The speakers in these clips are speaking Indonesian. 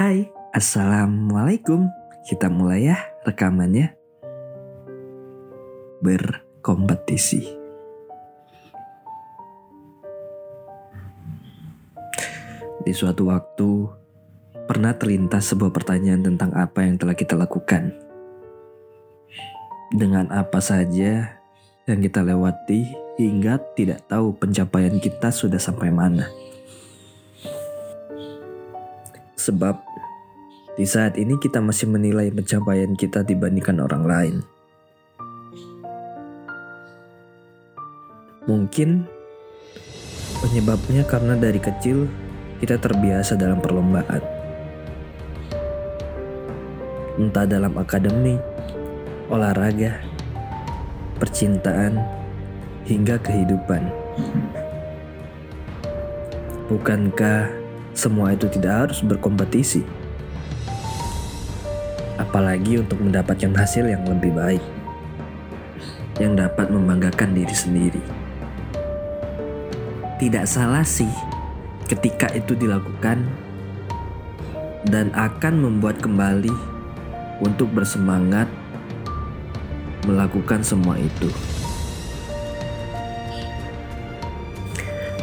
Hai, Assalamualaikum. Kita mulai ya rekamannya. Berkompetisi. Di suatu waktu, pernah terlintas sebuah pertanyaan tentang apa yang telah kita lakukan. Dengan apa saja yang kita lewati hingga tidak tahu pencapaian kita sudah sampai mana. Sebab di saat ini kita masih menilai pencapaian kita dibandingkan orang lain. Mungkin penyebabnya karena dari kecil kita terbiasa dalam perlombaan. Entah dalam akademik, olahraga, percintaan, hingga kehidupan. Bukankah semua itu tidak harus berkompetisi? Apalagi untuk mendapatkan hasil yang lebih baik, yang dapat membanggakan diri sendiri. Tidak salah sih ketika itu dilakukan dan akan membuat kembali untuk bersemangat melakukan semua itu.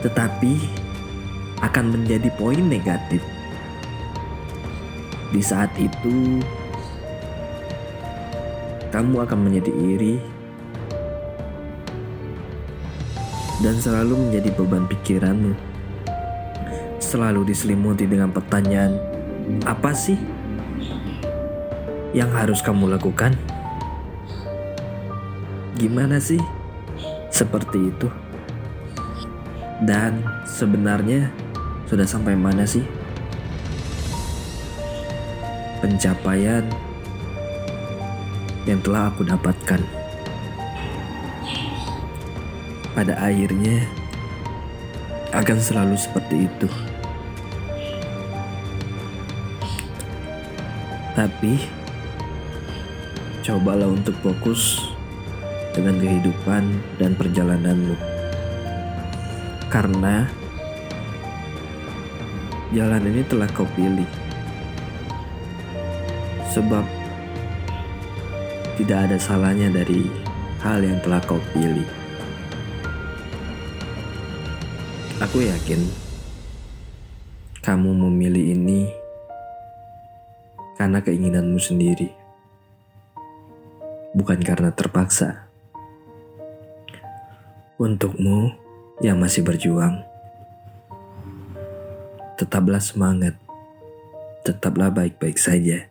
Tetapi akan menjadi poin negatif. Di saat itu, kamu akan menjadi iri dan selalu menjadi beban pikiranmu. Selalu diselimuti dengan pertanyaan, apa sih yang harus kamu lakukan? Gimana sih seperti itu? Dan sebenarnya sudah sampai mana sih pencapaian yang telah aku dapatkan? Pada akhirnya akan selalu seperti itu. Tapi cobalah untuk fokus dengan kehidupan dan perjalananmu. Karena jalan ini telah kau pilih. Sebab tidak ada salahnya dari hal yang telah kau pilih. Aku yakin kamu memilih ini karena keinginanmu sendiri, bukan karena terpaksa. Untukmu yang masih berjuang, tetaplah semangat, tetaplah baik-baik saja,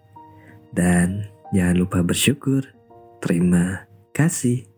dan jangan lupa bersyukur. Terima kasih.